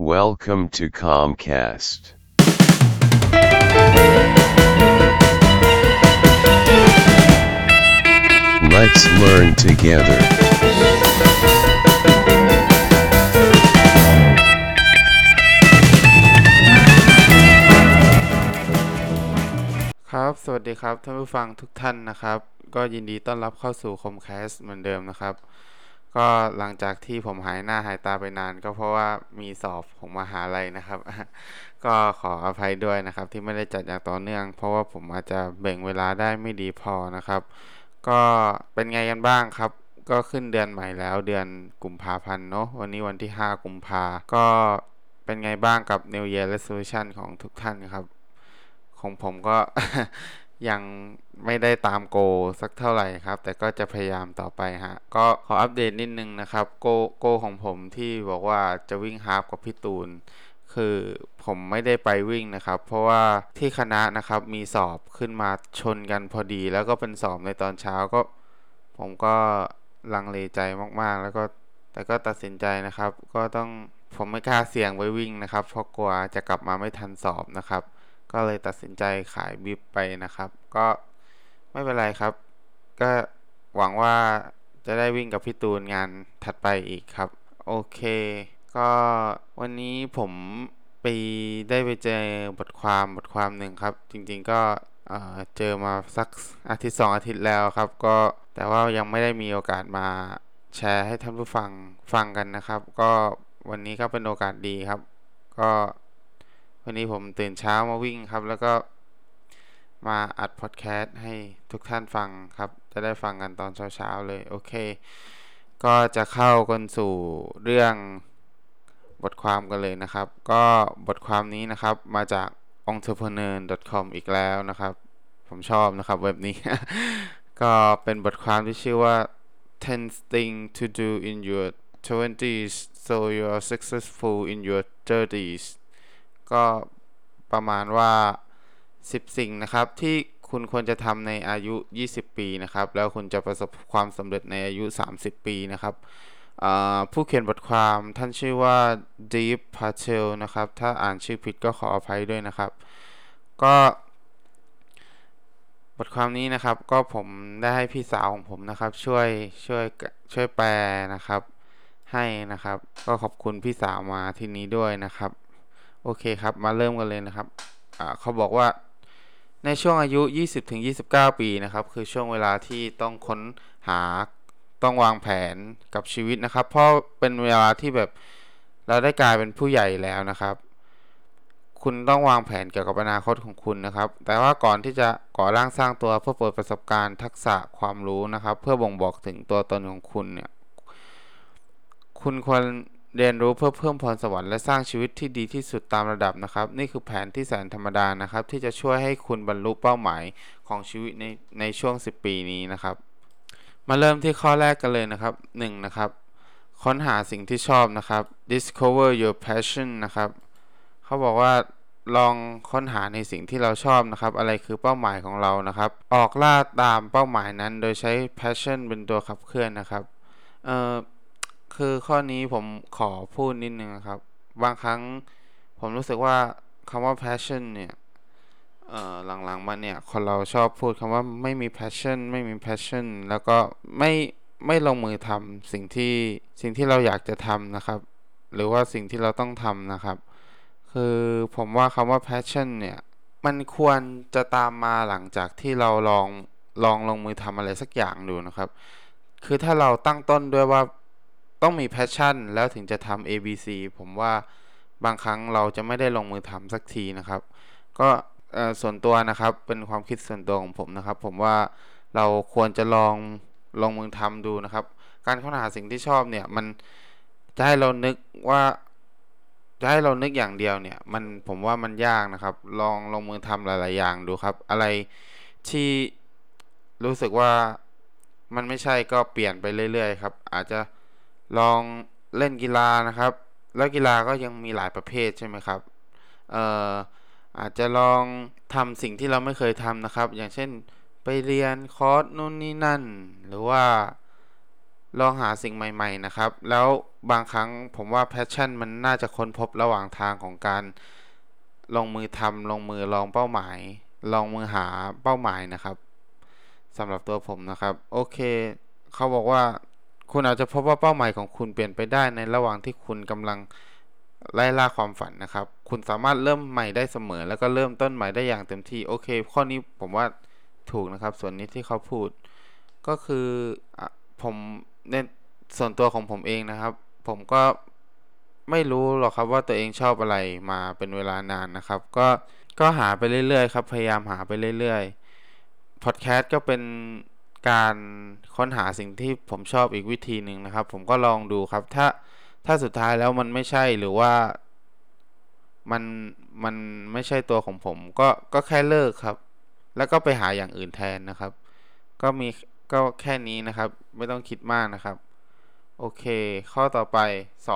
Welcome to Comcast. Let's learn together. ครับ สวัสดีครับ ท่านผู้ฟังทุกท่านนะครับ ก็ยินดีต้อนรับเข้าสู่คมแคสเหมือนเดิมนะครับ ก็หลังจากที่ผมหายหน้าหายตาไปนาน ก็เพราะว่ามีสอบของมหาลัยนะครับ ก็ขออภัยด้วยนะครับ ที่ไม่ได้จัดอย่างต่อเนื่อง เพราะว่าผมอาจจะแบ่งเวลาได้ไม่ดีพอนะครับ ก็เป็นไงกันบ้างครับ ก็ขึ้นเดือนใหม่แล้วเดือนกุมภาพันธ์เนาะวันนี้วันที่ 5 กุมภาก็เป็นไงบ้างกับ New Year Resolution ของทุกท่านครับ ของผมก็ ยังไม่ได้ตามโกสักเท่าไหร่ครับ แต่ก็จะพยายามต่อไปฮะ ก็ขออัปเดตนิดนึงนะครับ โกโกของผมที่บอกว่าจะวิ่งฮาฟกับพี่ตูน คือผมไม่ได้ไปวิ่งนะครับ เพราะว่าที่คณะนะครับมีสอบขึ้นมาชนกันพอดี แล้วก็เป็นสอบในตอนเช้าก็ ผมก็ลังเลใจมากๆ แล้วก็แต่ก็ตัดสินใจนะครับ ก็ต้องผมไม่กล้าเสี่ยงไปวิ่งนะครับ เพราะกลัวจะกลับมาไม่ทันสอบนะครับ ก็เลยตัดสินใจขายบิบไปนะครับ ก็ไม่เป็นไรครับ ก็หวังว่าจะได้วิ่งกับพี่ตูนงานถัดไปอีกครับ โอเค ก็วันนี้ผมไปได้ไปเจอบทความบทความหนึ่งครับ จริงๆก็เเจอมาสักอาทิตย์สองอาทิตย์แล้วครับ ก็แต่ว่ายังไม่ได้มีโอกาสมาแชร์ให้ท่านผู้ฟังฟังกันนะครับ ก็วันนี้ก็เป็นโอกาสดีครับ ก็ วันนี้ผมตื่นเช้ามาวิ่งครับ แล้วก็มาอัดพอดแคสต์ให้ทุกท่านฟังครับ จะได้ฟังกันตอนเช้าๆเลย โอเค ก็จะเข้ากันสู่เรื่องบทความกันเลยนะครับ ก็บทความนี้นะครับมาจาก entrepreneur.com อีกแล้วนะครับ ผมชอบนะครับเว็บนี้ ก็เป็นบทความที่ชื่อว่า10 things to do in your 20s so you're successful in your 30s ก็ประมาณว่า 10 สิ่งนะครับ ที่คุณควรจะทำในอายุ 20 ปีนะครับ แล้วคุณจะประสบความสำเร็จในอายุ 30 ปีนะครับผู้เขียนบทความท่านชื่อว่า Deep Patel นะครับ ถ้าอ่านชื่อผิดก็ขออภัยด้วยนะครับ ก็บทความนี้นะครับก็ผมได้ให้พี่สาวของผมนะครับ ช่วยช่วยช่วยแปลนะครับ ให้นะครับ ก็ขอบคุณพี่สาวมาที่นี้ด้วยนะครับ โอเคครับ มาเริ่มกันเลยนะครับอ่าเขาบอกว่าในช่วงอายุ 20-29 ปีนะครับ คือช่วงเวลาที่ต้องค้นหาต้องวางแผนกับชีวิตนะครับ เพราะเป็นเวลาที่แบบเราได้กลายเป็นผู้ใหญ่แล้วนะครับ คุณต้องวางแผนเกี่ยวกับอนาคตของคุณนะครับ แต่ว่าก่อนที่จะก่อร่างสร้างตัวเพื่อเปิดประสบการณ์ทักษะความรู้นะครับ เพื่อบ่งบอกถึงตัวตนของคุณเนี่ย คุณควร เรียนรู้เพื่อเพิ่มพรสวรรค์และสร้างชีวิตที่ดีที่สุดตามระดับนะครับ นี่คือแผนที่แสนธรรมดานะครับ ที่จะช่วยให้คุณบรรลุเป้าหมายของชีวิตในในช่วง 10 ปีนี้นะครับ มาเริ่มที่ข้อแรกกันเลยนะครับ 1. นะครับค้นหาสิ่งที่ชอบนะครับ discover your passion นะครับเขาบอกว่าลองค้นหาในสิ่งที่เราชอบนะครับ อะไรคือเป้าหมายของเรานะครับ ออกล่าตามเป้าหมายนั้นโดยใช้ passion เป็นตัวขับเคลื่อนนะครับเอ่อ คือข้อนี้ผมขอพูดนิดนึงนะครับ บางครั้งผมรู้สึกว่าคำว่า passion เนี่ยหลังๆมาเนี่ย คนเราชอบพูดคำว่าไม่มี passion ไม่มี passion แล้วก็ไม่ไม่ลงมือทำสิ่งที่สิ่งที่เราอยากจะทำนะครับ หรือว่าสิ่งที่เราต้องทำนะครับ คือผมว่าคำว่า passion เนี่ย มันควรจะตามมาหลังจากที่เราลองลองลงมือทำอะไรสักอย่างดูนะครับ คือถ้าเราตั้งต้นด้วยว่า ต้องมี passion แล้วถึงจะทำ A B C ผมว่าบางครั้งเราจะไม่ได้ลงมือทำสักทีนะครับ ก็ส่วนตัวนะครับเป็นความคิดส่วนตัวของผมนะครับ ผมว่าเราควรจะลองลงมือทำดูนะครับ การค้นหาสิ่งที่ชอบเนี่ยมันจะให้เรานึกว่าจะให้เรานึกอย่างเดียวเนี่ยมันผมว่ามันยากนะครับ ลองลงมือทำหลาย ๆ อย่างดูครับ อะไรที่รู้สึกว่ามันไม่ใช่ก็เปลี่ยนไปเรื่อย ๆ ครับ อาจจะ ลองเล่นกีฬานะครับ แล้วกีฬาก็ยังมีหลายประเภทใช่ไหมครับเอ่ออาจจะลองทำสิ่งที่เราไม่เคยทำนะครับ อย่างเช่นไปเรียนคอร์สนู่นนี่นั่น หรือว่าลองหาสิ่งใหม่ๆนะครับ แล้วบางครั้งผมว่า passion มันน่าจะค้นพบระหว่างทางของการลงมือทำลงมือลองเป้าหมาย ลองมือหาเป้าหมายนะครับสำหรับตัวผมนะครับ โอเค เขาบอกว่า คุณอาจจะพบว่าเป้าหมายของคุณเปลี่ยนไปได้ในระหว่างที่คุณกำลังไล่ล่าความฝันนะครับ คุณสามารถเริ่มใหม่ได้เสมอ แล้วก็เริ่มต้นใหม่ได้อย่างเต็มที่ โอเค ข้อนี้ผมว่าถูกนะครับ ส่วนนี้ที่เขาพูด ก็คืออผมในส่วนตัวของผมเองนะครับ ผมก็ไม่รู้หรอกครับว่าตัวเองชอบอะไรมาเป็นเวลานานนะครับ ก็ก็หาไปเรื่อยๆครับ พยายามหาไปเรื่อยๆพอดแคสต์ก็เป็น การค้นหาสิ่งที่ผมชอบอีกวิธีหนึ่งนะครับ ผมก็ลองดูครับ ถ้าถ้าสุดท้ายแล้วมันไม่ใช่หรือว่ามันมันไม่ใช่ตัวของผม ก็ก็แค่เลิกครับ แล้วก็ไปหาอย่างอื่นแทนนะครับ ก็มีก็แค่นี้นะครับ ไม่ต้องคิดมากนะครับ โอเค ข้อต่อไป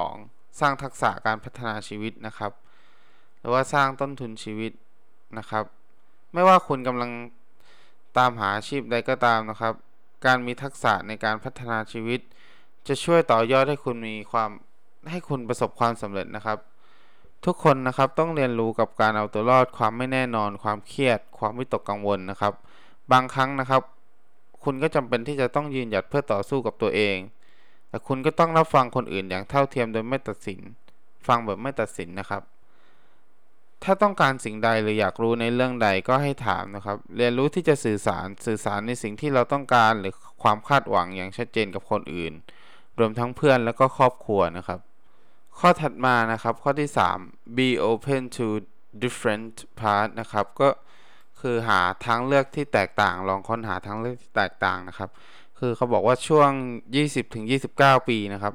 2. สร้างทักษะการพัฒนาชีวิตนะครับ หรือว่าสร้างต้นทุนชีวิตนะครับ ไม่ว่าคุณกำลัง ตามหาอาชีพใดก็ตามนะครับ การมีทักษะในการพัฒนาชีวิต จะช่วยต่อยอดให้คุณมีความให้คุณประสบความสำเร็จนะครับ ทุกคนนะครับต้องเรียนรู้กับการเอาตัวรอด ความไม่แน่นอน ความเครียด ความวิตกกังวลนะครับ บางครั้งนะครับ คุณก็จำเป็นที่จะต้องยืนหยัดเพื่อต่อสู้กับตัวเอง แต่คุณก็ต้องรับฟังคนอื่นอย่างเท่าเทียมโดยไม่ตัดสิน ฟังแบบไม่ตัดสินนะครับ ถ้าต้องการสิ่งใดหรืออยากรู้ในเรื่องใดก็ให้ถามนะครับ เรียนรู้ที่จะสื่อสารสื่อสารในสิ่งที่เราต้องการหรือความคาดหวังอย่างชัดเจนกับคนอื่น รวมทั้งเพื่อนและก็ครอบครัวนะครับ ข้อถัดมานะครับข้อที่ 3 be open to different path นะครับก็คือหาทางเลือกที่แตกต่าง ลองค้นหาทางเลือกที่แตกต่างนะครับ คือเขาบอกว่าช่วง 20-29 ปีนะครับ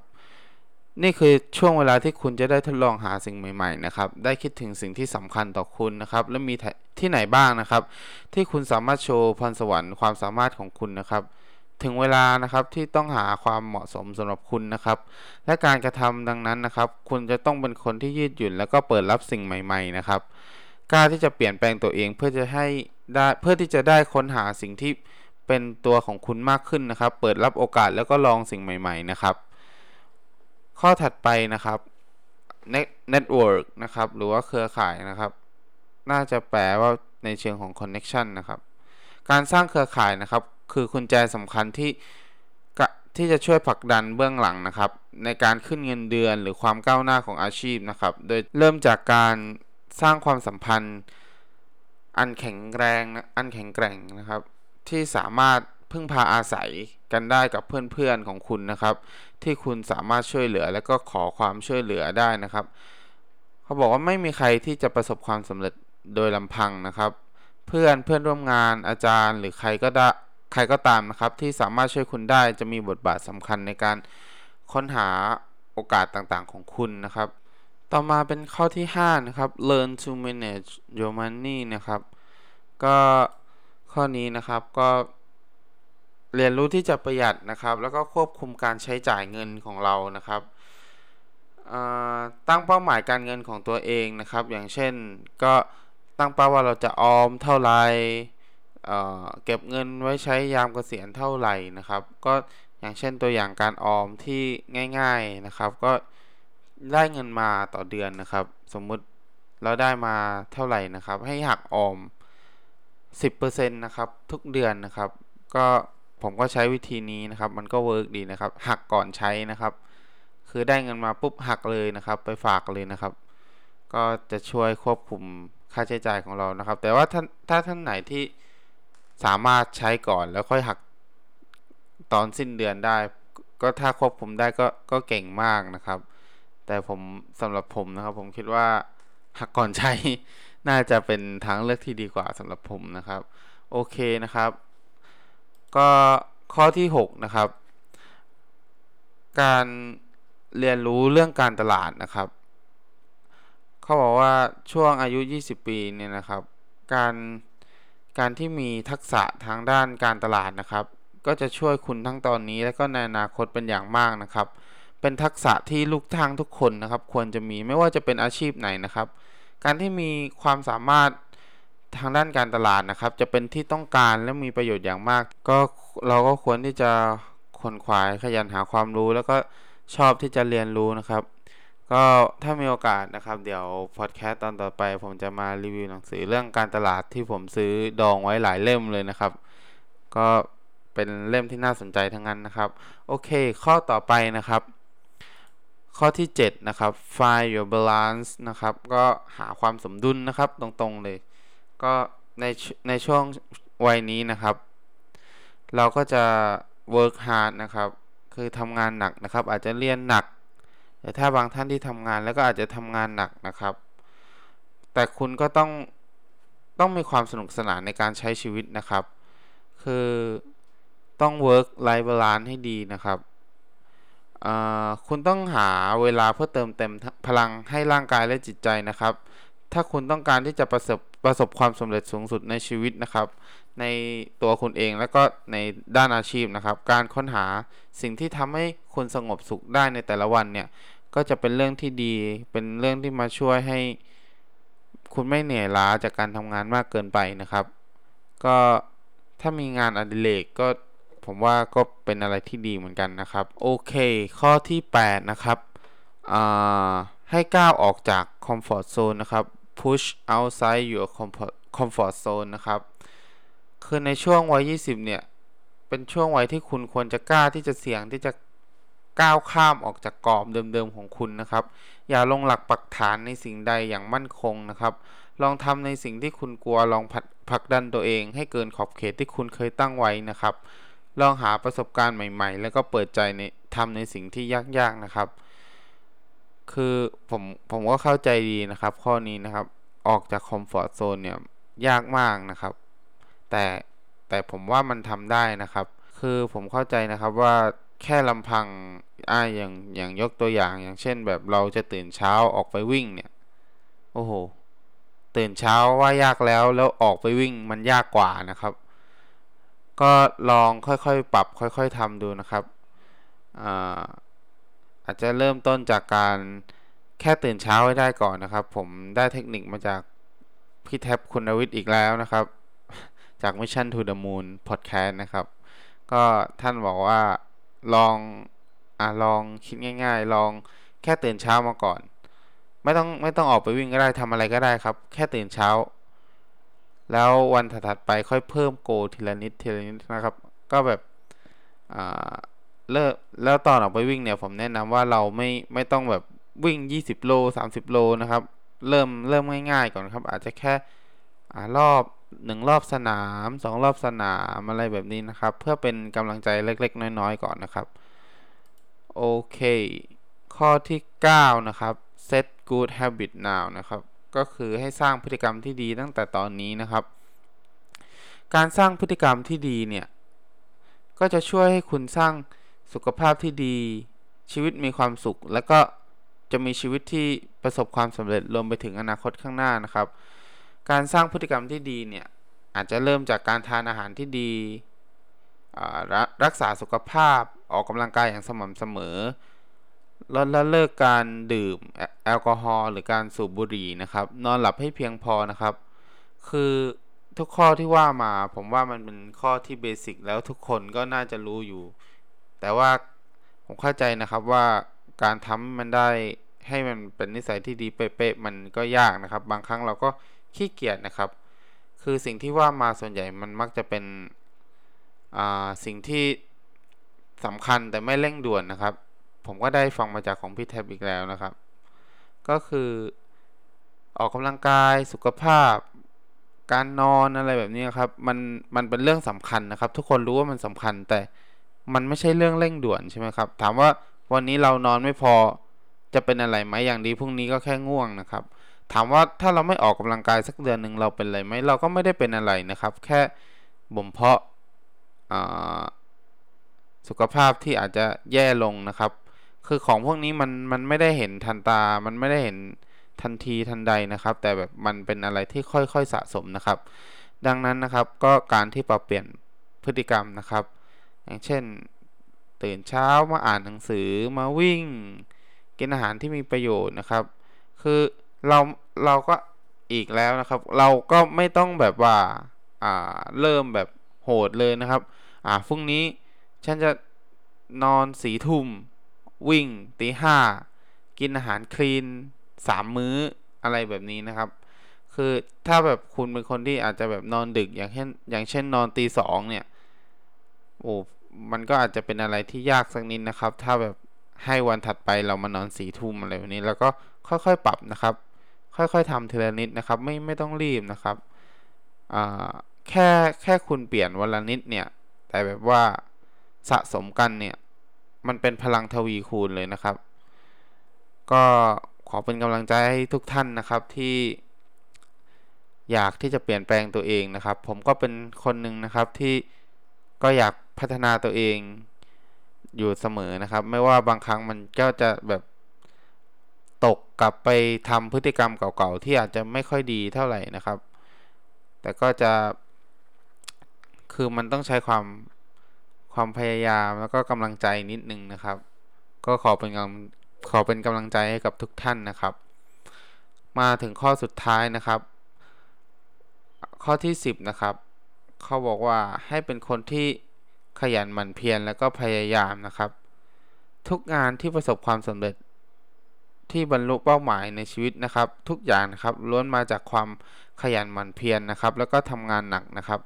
นี่คือช่วงเวลาที่คุณจะได้ทดลองหาสิ่งใหม่ๆนะครับ ได้คิดถึงสิ่งที่สำคัญต่อคุณนะครับ และมีที่ไหนบ้างนะครับ ที่คุณสามารถโชว์พรสวรรค์ความสามารถของคุณนะครับ ถึงเวลานะครับที่ต้องหาความเหมาะสมสำหรับคุณนะครับ และการกระทำดังนั้นนะครับ คุณจะต้องเป็นคนที่ยืดหยุ่น แล้วก็เปิดรับสิ่งใหม่ ๆนะครับ กล้าที่จะเปลี่ยนแปลงตัวเองเพื่อจะให้ได้เพื่อที่จะได้ค้นหาสิ่งที่เป็นตัวของคุณมากขึ้นนะครับ เปิดรับโอกาสแล้วก็ลองสิ่งใหม่ ๆ นะครับ ข้อถัดไปนะครับ network นะครับ หรือว่าเครือข่ายนะครับ น่าจะแปลว่าในเชิงของ connection นะครับ การสร้างเครือข่ายนะครับ คือกุญแจสำคัญที่ที่จะช่วยผลักดันเบื้องหลังนะครับ ในการขึ้นเงินเดือนหรือความก้าวหน้าของอาชีพนะครับ โดยเริ่มจากการสร้างความสัมพันธ์อันแข็งแรงอันแข็งแกร่งนะครับ ที่สามารถ พึ่งพาอาศัยกันได้กับเพื่อนๆของคุณนะครับ ที่คุณสามารถช่วยเหลือและก็ขอความช่วยเหลือได้นะครับ เขาบอกว่าไม่มีใครที่จะประสบความสำเร็จโดยลำพังนะครับ เพื่อนเพื่อนร่วมงานอาจารย์ หรือใครก็ได้ใครก็ตามนะครับ ที่สามารถช่วยคุณได้จะมีบทบาทสำคัญในการค้นหาโอกาสต่างๆของคุณนะครับ ต่อมาเป็นข้อที่ 5 นะครับ learn to manage your money นะครับ ก็ข้อนี้นะครับก็ เรียนรู้ที่จะประหยัดนะครับ แล้วก็ควบคุมการใช้จ่ายเงินของเรานะครับตั้งเป้าหมายการเงินของตัวเองนะครับ อย่างเช่นก็ตั้งเป้าว่าเราจะออมเท่าไหร่เก็บเงินไว้ใช้ยามเกษียณเท่าไหร่นะครับ ก็อย่างเช่นตัวอย่างการออมที่ง่ายๆนะครับ ก็ได้เงินมาต่อเดือนนะครับ สมมุติเราได้มาเท่าไหร่นะครับ ให้หักออม 10%นะครับทุกเดือนนะครับ ก็ ผมก็ใช้วิธีนี้นะครับ มันก็ work ดีนะครับ หักก่อนใช้นะครับ คือได้เงินมาปุ๊บหักเลยนะครับ ไปฝากเลยนะครับ ก็จะช่วยควบคุมค่าใช้จ่ายของเรานะครับ แต่ว่าถ้าถ้าท่านไหนที่สามารถใช้ก่อนแล้วค่อยหักตอนสิ้นเดือนได้ ก็ถ้าควบคุมได้ก็ก็เก่งมากนะครับ แต่ผมสำหรับผมนะครับ ผมคิดว่าหักก่อนใช้น่าจะเป็นทางเลือกที่ดีกว่าสำหรับผมนะครับ โอเคนะครับ ก็ข้อที่ 6 นะครับ การเรียนรู้เรื่องการตลาดนะครับ เขาบอกว่าช่วงอายุ 20 ปีเนี่ยนะครับ การการที่มีทักษะทางด้านการตลาดนะครับ ก็จะช่วยคุณทั้งตอนนี้และก็ในอนาคตเป็นอย่างมากนะครับ เป็นทักษะที่ลูกทางทุกคนนะครับ ควรจะมีไม่ว่าจะเป็นอาชีพไหนนะครับ การที่มีความสามารถ ทางด้านการตลาดนะครับ จะเป็นที่ต้องการและมีประโยชน์อย่างมาก ก็เราก็ควรที่จะคนขวายขยันหาความรู้แล้วก็ชอบที่จะเรียนรู้นะครับ ก็ถ้ามีโอกาสนะครับ เดี๋ยวพอดแคสต์ตอนต่อไป ผมจะมารีวิวหนังสือเรื่องการตลาดที่ผมซื้อดองไว้หลายเล่มเลยนะครับ ก็เป็นเล่มที่น่าสนใจทั้งนั้นนะครับ โอเค ข้อต่อไปนะครับ ข้อที่ 7 นะครับ find your balance นะครับ ก็หาความสมดุลนะครับตรงๆเลย ก็ในในช่วงวัยนี้นะครับ เราก็จะ work hard นะครับ คือทำงานหนักนะครับ อาจจะเรียนหนัก แต่ถ้าบางท่านที่ทำงานแล้วก็อาจจะทำงานหนักนะครับ แต่คุณก็ต้องต้องมีความสนุกสนานในการใช้ชีวิตนะครับ คือต้อง work life balance ให้ดีนะครับคุณต้องหาเวลาเพื่อเติมเต็มพลังให้ร่างกายและจิตใจนะครับ ถ้าคุณต้องการที่จะประสบประสบความสำเร็จสูงสุดในชีวิตนะครับ ในตัวคุณเองและก็ในด้านอาชีพนะครับ การค้นหาสิ่งที่ทำให้คุณสงบสุขได้ในแต่ละวันเนี่ยก็จะเป็นเรื่องที่ดี เป็นเรื่องที่มาช่วยให้ คุณไม่เหนื่อยล้าจากการทำงานมากเกินไปนะครับ ก็ถ้ามีงานอดิเรกก็ผมว่าก็เป็นอะไรที่ดีเหมือนกันนะครับ โอเค ข้อที่ 8 นะครับให้ก้าวออกจากคอมฟอร์ z โซนนะครับ push outside your comfort zone นะครับ คือในช่วงวัย 20 เนี่ย เป็นช่วงวัยที่คุณควรจะกล้าที่จะเสี่ยงที่จะก้าวข้ามออกจากกรอบเดิมๆของคุณนะครับ อย่าลงหลักปักฐานในสิ่งใดอย่างมั่นคงนะครับ ลองทำในสิ่งที่คุณกลัว ลองผลักดันตัวเอง ให้เกินขอบเขตที่คุณเคยตั้งไว้นะครับ ลองหาประสบการณ์ใหม่ ๆ แล้วก็เปิดใจในทำในสิ่งที่ยากๆนะครับ คือผมผมก็เข้าใจดีนะครับ ข้อนี้นะครับออกจากคอมฟอร์ทโซนเนี่ยยากมากนะครับ แต่แต่ผมว่ามันทำได้นะครับ คือผมเข้าใจนะครับว่าแค่ลำพังอ่าอย่างอย่างยกตัวอย่างอย่างเช่น แบบเราจะตื่นเช้าออกไปวิ่งเนี่ยโอ้โหตื่นเช้าว่ายากแล้วแล้วออกไปวิ่งมันยากกว่านะครับ ก็ลองค่อยๆปรับค่อย ๆทำดูนะครับอ่า อาจจะเริ่มต้นจากการแค่ตื่นเช้าให้ได้ก่อนนะครับ ผมได้เทคนิคมาจากพี่แท็บคุณวิทย์อีกแล้วนะครับ จาก Mission to the Moon Podcast นะครับ ก็ท่านบอกว่าลองอ่าลองคิดง่าย ๆ ลองแค่ตื่นเช้ามาก่อน ไม่ต้องไม่ต้องออกไปวิ่งก็ได้ทำอะไรก็ได้ครับ แค่ตื่นเช้า แล้ววันถัดไปค่อยเพิ่มโกทีละนิดทีละนิดนะครับ ก็แบบอ่า เลิกแล้วตอนออกไปวิ่งเนี่ยผมแนะนำว่าเราไม่ไม่ต้องแบบวิ่ง 20 โล 30 โลนะครับ เริ่มเริ่มง่ายๆก่อนครับ อาจจะแค่อารอบหนึ่งรอบสนามสองรอบสนามอะไรแบบนี้นะครับ เพื่อเป็นกำลังใจเล็กๆ น้อยๆ ก่อนนะครับ โอเค ข้อที่ 9 นะครับ set good habit now นะครับ ก็คือให้สร้างพฤติกรรมที่ดีตั้งแต่ตอนนี้นะครับ การสร้างพฤติกรรมที่ดีเนี่ย ก็จะช่วยให้คุณสร้าง สุขภาพที่ดี ชีวิตมีความสุข และก็จะมีชีวิตที่ประสบความสำเร็จรวมไปถึงอนาคตข้างหน้านะครับ การสร้างพฤติกรรมที่ดีเนี่ยอาจจะเริ่มจากการทานอาหารที่ดีรักษาสุขภาพออกกำลังกายอย่างสม่ำเสมอลดละเลิกการดื่มแอลกอฮอล์หรือการสูบบุหรี่นะครับ นอนหลับให้เพียงพอนะครับ คือทุกข้อที่ว่ามาผมว่ามันเป็นข้อที่เบสิกแล้วทุกคนก็น่าจะรู้อยู่ แต่ว่าผมเข้าใจนะครับว่าการทำมันได้ให้มันเป็นนิสัยที่ดีเป๊ะๆมันก็ยากนะครับ บางครั้งเราก็ขี้เกียจนะครับ คือสิ่งที่ว่ามาส่วนใหญ่มันมักจะเป็นสิ่งที่สำคัญแต่ไม่เร่งด่วนนะครับ ผมก็ได้ฟังมาจากของพี่แท็บอีกแล้วนะครับ ก็คือออกกำลังกายสุขภาพ การนอนอะไรแบบนี้ครับ มันมันเป็นเรื่องสำคัญนะครับ ทุกคนรู้ว่ามันสำคัญแต่ มันไม่ใช่เรื่องเร่งด่วนใช่ไหมครับ ถามว่าวันนี้เรานอนไม่พอจะเป็นอะไรไหมอย่างดีพรุ่งนี้ก็แค่ง่วงนะครับ ถามว่าถ้าเราไม่ออกกำลังกายสักเดือนหนึ่งเราเป็นอะไรไหมเราก็ไม่ได้เป็นอะไรนะครับ แค่บ่มเพาะสุขภาพที่อาจจะแย่ลงนะครับ คือของพวกนี้มันมันไม่ได้เห็นทันตา มันไม่ได้เห็นทันทีทันใดนะครับ แต่แบบมันเป็นอะไรที่ค่อยๆสะสมนะครับ ดังนั้นนะครับก็การที่ปรับเปลี่ยนพฤติกรรมนะครับ อย่างเช่น ตื่นเช้ามาอ่านหนังสือมาวิ่ง กินอาหารที่มีประโยชน์นะครับ คือเราเราก็อีกแล้วนะครับ เราก็ไม่ต้องแบบว่าอ่าเริ่มแบบโหดเลยนะครับอ่าพรุ่งนี้ฉันจะนอนสีทุ่มวิ่งตีห้ากินอาหารคลีนสามมื้ออะไรแบบนี้นะครับ คือถ้าแบบคุณเป็นคนที่อาจจะแบบนอนดึกอย่างเช่นอย่างเช่นนอนตีสองเนี่ยโอ้ มันก็อาจจะเป็นอะไรที่ยากสักนิดนะครับ ถ้าแบบให้วันถัดไปเรามานอนสี่ทุ่มอะไรแบบนี้ แล้วก็ค่อยๆปรับนะครับ ค่อยๆทำทีละนิดนะครับ ไม่ไม่ต้องรีบนะครับแค่แค่คุณเปลี่ยนวันละนิดเนี่ย แต่แบบว่าสะสมกันเนี่ย มันเป็นพลังทวีคูณเลยนะครับ ก็ขอเป็นกำลังใจให้ทุกท่านนะครับที่อยากที่จะเปลี่ยนแปลงตัวเองนะครับ ผมก็เป็นคนหนึ่งนะครับที่ก็อยาก พัฒนาตัวเองอยู่เสมอนะครับ ไม่ว่าบางครั้งมันก็จะแบบตกกลับไปทำพฤติกรรมเก่าๆ ที่อาจจะไม่ค่อยดีเท่าไหร่นะครับ แต่ก็จะ คือมันต้องใช้ความความพยายามแล้วก็กำลังใจนิดนึงนะครับ ก็ขอเป็นกำขอเป็นกำลังใจให้กับทุกท่านนะครับ มาถึงข้อสุดท้ายนะครับ ข้อที่ 10 นะครับ เขาบอกว่าให้เป็นคนที่ ขยันหมั่นเพียรแล้วก็พยายามนะครับ ทุกงานที่ประสบความสำเร็จที่บรรลุเป้าหมายในชีวิตนะครับ ทุกอย่างนะครับล้วนมาจากความขยันหมั่นเพียรนะครับ แล้วก็ทำงานหนักนะครับ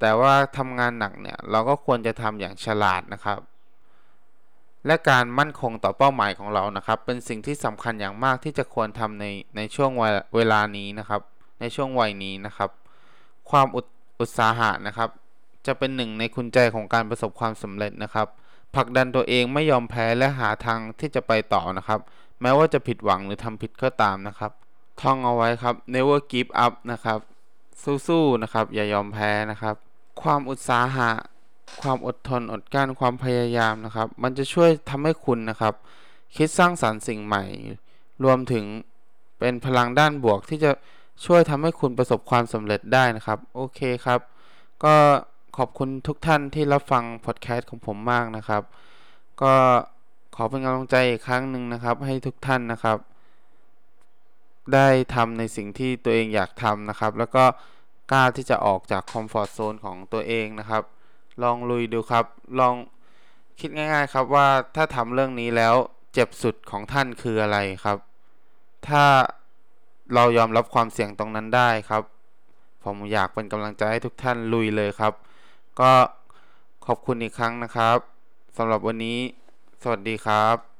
แต่ว่าทำงานหนักเนี่ยเราก็ควรจะทำอย่างฉลาดนะครับ และการมั่นคงต่อเป้าหมายของเรานะครับ เป็นสิ่งที่สำคัญอย่างมากที่จะควรทำในในช่วงเวลานี้นะครับ ในช่วงวัยนี้นะครับ ความออุตสาหะนะครับ จะเป็นหนึ่งในคุณใจของการประสบความสำเร็จนะครับผลักดันตัวเองไม่ยอมแพ้และหาทางที่จะไปต่อนะครับ แม้ว่าจะผิดหวังหรือทำผิดก็ตามนะครับ ท่องเอาไว้ครับ never give up นะครับ สู้ๆนะครับ อย่ายอมแพ้นะครับ ความอุตสาหะ ความอดทนอดกลั้นความพยายามนะครับ มันจะช่วยทำให้คุณนะครับ คิดสร้างสรรค์สิ่งใหม่ รวมถึงเป็นพลังด้านบวกที่จะช่วยทำให้คุณประสบความสำเร็จได้นะครับ โอเคครับ ก็ ขอบคุณทุกท่านที่รับฟังพอดแคสต์ของผมมากนะครับ ก็ขอเป็นกำลังใจอีกครั้งหนึ่งนะครับ ให้ทุกท่านนะครับ ได้ทำในสิ่งที่ตัวเองอยากทำนะครับ แล้วก็กล้าที่จะออกจากคอมฟอร์ทโซนของตัวเองนะครับ ลองลุยดูครับ ลองคิดง่ายๆครับว่าถ้าทำเรื่องนี้แล้วเจ็บสุดของท่านคืออะไรครับ ถ้าเรายอมรับความเสี่ยงตรงนั้นได้ครับ ผมอยากเป็นกำลังใจให้ทุกท่านลุยเลยครับ ก็ขอบคุณอีกครั้งนะครับสำหรับวันนี้ สวัสดีครับ